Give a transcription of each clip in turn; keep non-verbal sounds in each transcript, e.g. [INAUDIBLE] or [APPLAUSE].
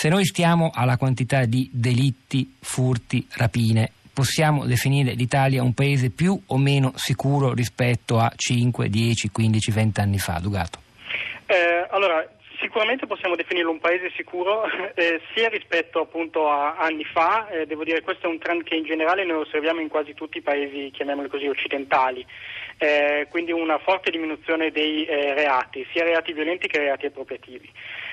Se noi stiamo alla quantità di delitti, furti, rapine, possiamo definire l'Italia un paese più o meno sicuro rispetto a 5, 10, 15, 20 anni fa, Dugato? Eh, allora, Sicuramente possiamo definirlo un paese sicuro [LAUGHS] eh, sia rispetto appunto a anni fa, eh, devo dire questo è un trend che in generale noi osserviamo in quasi tutti i paesi, chiamiamoli così, occidentali, eh, quindi una forte diminuzione dei eh, reati, sia reati violenti che reati appropriativi.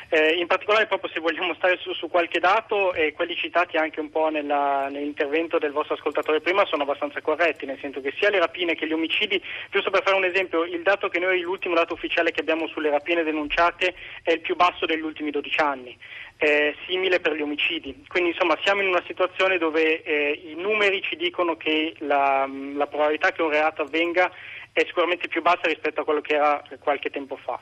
Eh, in particolare proprio se vogliamo stare su, su qualche dato, eh, quelli citati anche un po' nella, nell'intervento del vostro ascoltatore prima sono abbastanza corretti, nel senso che sia le rapine che gli omicidi, giusto per fare un esempio, il dato che noi, l'ultimo dato ufficiale che abbiamo sulle rapine denunciate è il più basso degli ultimi 12 anni. Eh, simile per gli omicidi. Quindi insomma siamo in una situazione dove eh, i numeri ci dicono che la, la probabilità che un reato avvenga è sicuramente più bassa rispetto a quello che era qualche tempo fa.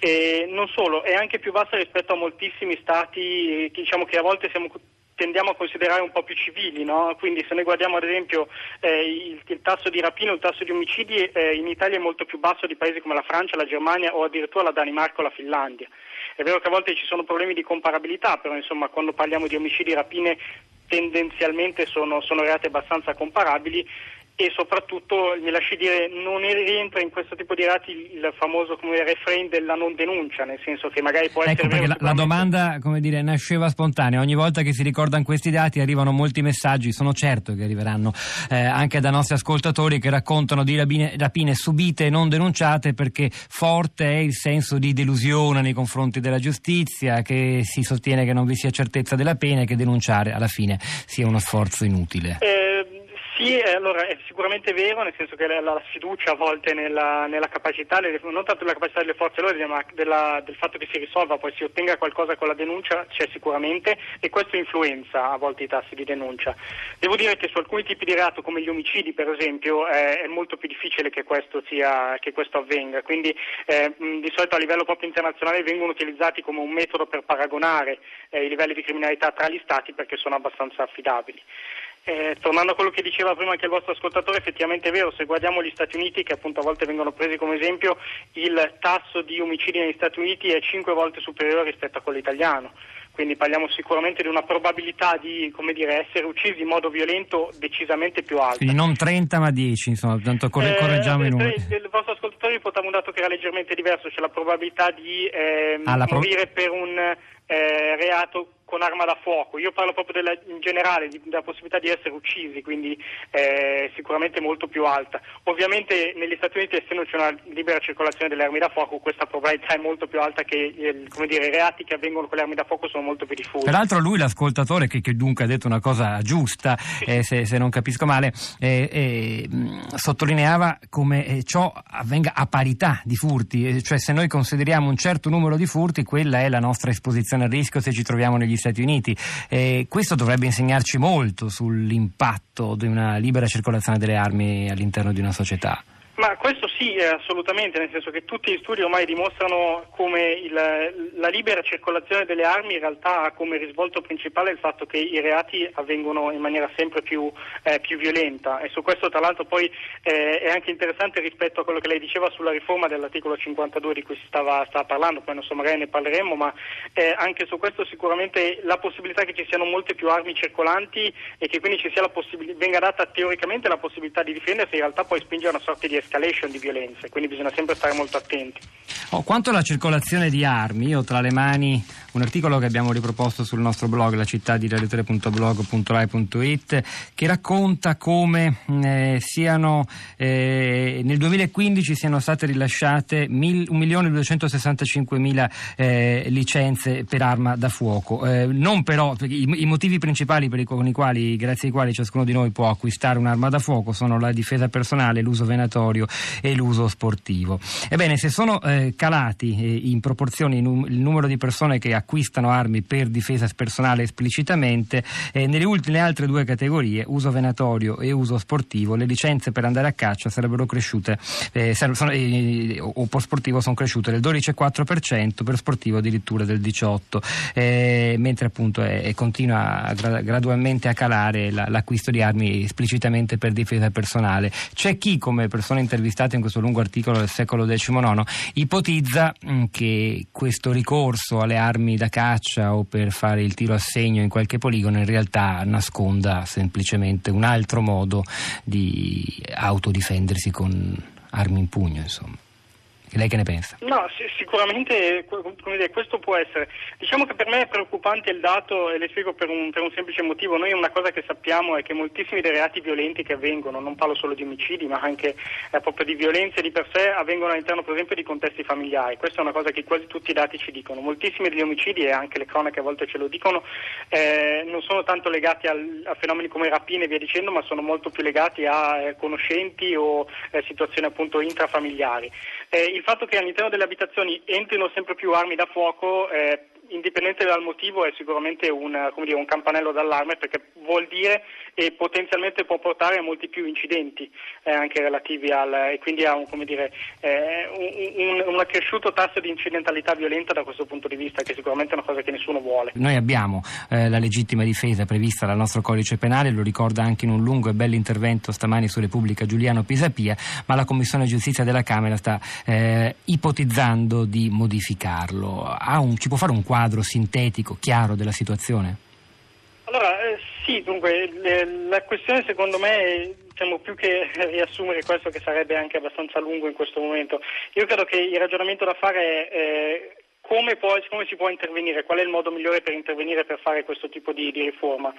E non solo, è anche più bassa rispetto a moltissimi stati eh, diciamo, che a volte siamo, tendiamo a considerare un po' più civili, no? quindi se noi guardiamo ad esempio eh, il, il, tasso di rapina o il tasso di omicidi eh, in Italia è molto più basso di paesi come la Francia, la Germania o addirittura la Danimarca o la Finlandia. È vero che a volte ci sono problemi di comparabilità, però insomma quando parliamo di omicidi e rapine tendenzialmente sono, sono reati abbastanza comparabili e soprattutto, mi lasci dire, non rientra in questo tipo di reati il famoso come refrain della non denuncia, nel senso che magari può ecco essere... Perché la, la, domanda, come dire, nasceva spontanea, ogni volta che si ricordano questi dati arrivano molti messaggi, sono certo che arriveranno eh, anche da nostri ascoltatori che raccontano di rapine, rapine subite e non denunciate perché forte è il senso di delusione nei confronti della giustizia, che si sostiene che non vi sia certezza della pena e che denunciare alla fine sia uno sforzo inutile. Eh, sì, allora è sicuramente vero, nel senso che la, la sfiducia a volte nella, nella capacità, non tanto della capacità delle forze loro, ma della, del fatto che si risolva, poi si ottenga qualcosa con la denuncia, c'è sicuramente e questo influenza a volte i tassi di denuncia. Devo dire che su alcuni tipi di reato, come gli omicidi per esempio, eh, è molto più difficile che questo, sia, che questo avvenga, quindi eh, di solito a livello proprio internazionale vengono utilizzati come un metodo per paragonare eh, i livelli di criminalità tra gli stati perché sono abbastanza affidabili. Eh, tornando a quello che diceva prima anche il vostro ascoltatore, effettivamente è vero, se guardiamo gli Stati Uniti, che appunto a volte vengono presi come esempio, il tasso di omicidi negli Stati Uniti è cinque volte superiore rispetto a quello italiano. Quindi parliamo sicuramente di una probabilità di dire, essere uccisi in modo violento decisamente più alta. Quindi non 30 ma 10, insomma, tanto corre- eh, correggiamo eh, i numeri. Il vostro ascoltatore riportava un dato che era leggermente diverso, cioè la probabilità di eh, ah, morire pro- per un eh, reato con arma da fuoco. Io parlo proprio della, in generale di, della possibilità di essere uccisi, quindi eh, sicuramente molto più alta. Ovviamente negli Stati Uniti, essendo c'è una libera circolazione delle armi da fuoco, questa probabilità è molto più alta che eh, dire, i reati che avvengono con le armi da fuoco sono molto più diffusi. Peraltro lui, l'ascoltatore, che, che dunque ha detto una cosa giusta, eh, se, se, non capisco male, eh, eh, sottolineava come eh, ciò avvenga a parità di furti, cioè se noi consideriamo un certo numero di furti, quella è la nostra esposizione al rischio se ci troviamo negli Stati Uniti. Eh, questo dovrebbe insegnarci molto sull'impatto di una libera circolazione delle armi all'interno di una società. Ma questo sì, assolutamente, nel senso che tutti gli studi ormai dimostrano come il, la libera circolazione delle armi in realtà ha come risvolto principale il fatto che i reati avvengono in maniera sempre più, eh, più violenta. E su questo tra l'altro poi eh, è anche interessante rispetto a quello che lei diceva sulla riforma dell'articolo 52 di cui si stava, stava parlando, poi non so magari ne parleremo, ma eh, anche su questo sicuramente la possibilità che ci siano molte più armi circolanti e che quindi venga data teoricamente la possibilità di difendersi in realtà poi spinge a una sorta di escalation di violenza, quindi bisogna sempre stare molto attenti. Oh, quanto alla circolazione di armi, io tra le mani un articolo che abbiamo riproposto sul nostro blog, la città di radiotere.blog.rai.it, che racconta come eh, siano, eh, nel 2015 siano state rilasciate 1.265.000 eh, licenze per arma da fuoco. Eh, non però, i, i, motivi principali per i, con i quali, grazie ai quali ciascuno di noi può acquistare un'arma da fuoco sono la difesa personale, l'uso venatorio e l'uso sportivo. Ebbene, se sono eh, calati eh, in proporzione il numero di persone che acquistano armi per difesa personale esplicitamente, eh, nelle, ultime, altre due categorie, uso venatorio e uso sportivo, le licenze per andare a caccia sarebbero cresciute, eh, sono, eh, o per sportivo sono cresciute del 12,4%, per sportivo addirittura del 18%, eh, mentre appunto continua gra- gradualmente a calare la, l'acquisto di armi esplicitamente per difesa personale. C'è chi come persone intervistate in questo lungo articolo del secolo XIX, ipotizza mm, che questo ricorso alle armi armi da caccia o per fare il tiro a segno in qualche poligono in realtà nasconda semplicemente un altro modo di autodifendersi con armi in pugno, insomma. Lei che ne pensa? No, sicuramente dire, questo può essere. Diciamo che per me è preoccupante il dato e le spiego per un, per un, semplice motivo. Noi una cosa che sappiamo è che moltissimi dei reati violenti che avvengono, non parlo solo di omicidi, ma anche eh, proprio di violenze di per sé, avvengono all'interno per esempio di contesti familiari. Questa è una cosa che quasi tutti i dati ci dicono. Moltissimi degli omicidi, e anche le cronache a volte ce lo dicono, eh, non sono tanto legati al, a fenomeni come rapine e via dicendo, ma sono molto più legati a eh, conoscenti o eh, situazioni appunto intrafamiliari. Eh, il fatto che all'interno delle abitazioni entrino sempre più armi da fuoco eh, indipendente dal motivo è sicuramente un, dire, un, campanello d'allarme perché vuol dire e potenzialmente può portare a molti più incidenti eh, anche relativi al e quindi a un, dire, eh, un, un, accresciuto tasso di incidentalità violenta da questo punto di vista che sicuramente è una cosa che nessuno vuole. Noi abbiamo eh, la legittima difesa prevista dal nostro codice penale, lo ricorda anche in un lungo e bello intervento stamani su Repubblica Giuliano Pisapia, ma la Commissione Giustizia della Camera sta eh, ipotizzando di modificarlo. ci può fare un quadro quadro sintetico, chiaro della situazione? Allora, eh, sì, dunque, le, la questione secondo me è diciamo, più che [LAUGHS] riassumere questo che sarebbe anche abbastanza lungo in questo momento. Io credo che il ragionamento da fare è eh, come, può, come, si può intervenire, qual è il modo migliore per intervenire per fare questo tipo di, di riforma.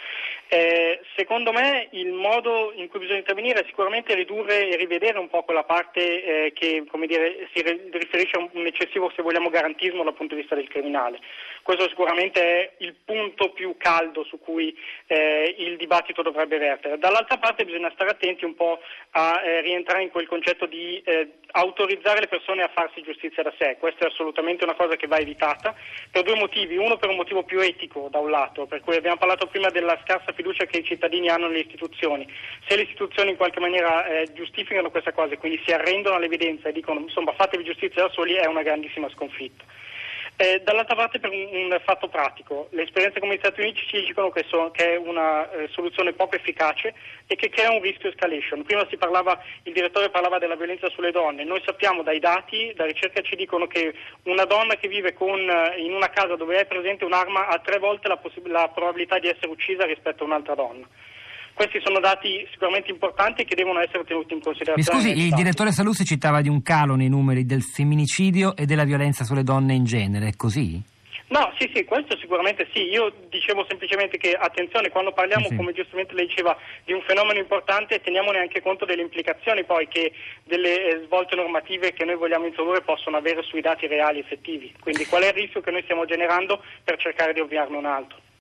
Eh, secondo me il modo in cui bisogna intervenire è sicuramente ridurre e rivedere un po' quella parte eh, che dire, si riferisce a un eccessivo, se vogliamo, garantismo dal punto di vista del criminale. Questo sicuramente è il punto più caldo su cui eh, il dibattito dovrebbe vertere. Dall'altra parte bisogna stare attenti un po' a eh, rientrare in quel concetto di eh, autorizzare le persone a farsi giustizia da sé. Questa è assolutamente una cosa che va evitata per due motivi. Uno per un motivo più etico da un lato, per cui abbiamo parlato prima della scarsa fiducia che i cittadini hanno nelle istituzioni. Se le istituzioni in qualche maniera eh, giustificano questa cosa e quindi si arrendono all'evidenza e dicono insomma fatevi giustizia da soli è una grandissima sconfitta. Eh, dall'altra parte per un, un, fatto pratico, le esperienze come gli Stati Uniti ci dicono che, so, che è una eh, soluzione poco efficace e che crea un rischio escalation. Prima parlava, il direttore parlava della violenza sulle donne, noi sappiamo dai dati, da ricerca ci dicono che una donna che vive con, eh, in una casa dove è presente un'arma ha tre volte la, la probabilità di essere uccisa rispetto a un'altra donna. Questi sono dati sicuramente importanti che devono essere tenuti in considerazione. Mi scusi, il direttore Saluzzi citava di un calo nei numeri del femminicidio e della violenza sulle donne in genere, è così? No, sì, sì, questo sicuramente sì. Io dicevo semplicemente che attenzione, quando parliamo, sì. come giustamente lei diceva, di un fenomeno importante, teniamone anche conto delle implicazioni poi che delle eh, svolte normative che noi vogliamo introdurre possono avere sui dati reali effettivi. Quindi qual è il rischio che noi stiamo generando per cercare di ovviarne un altro.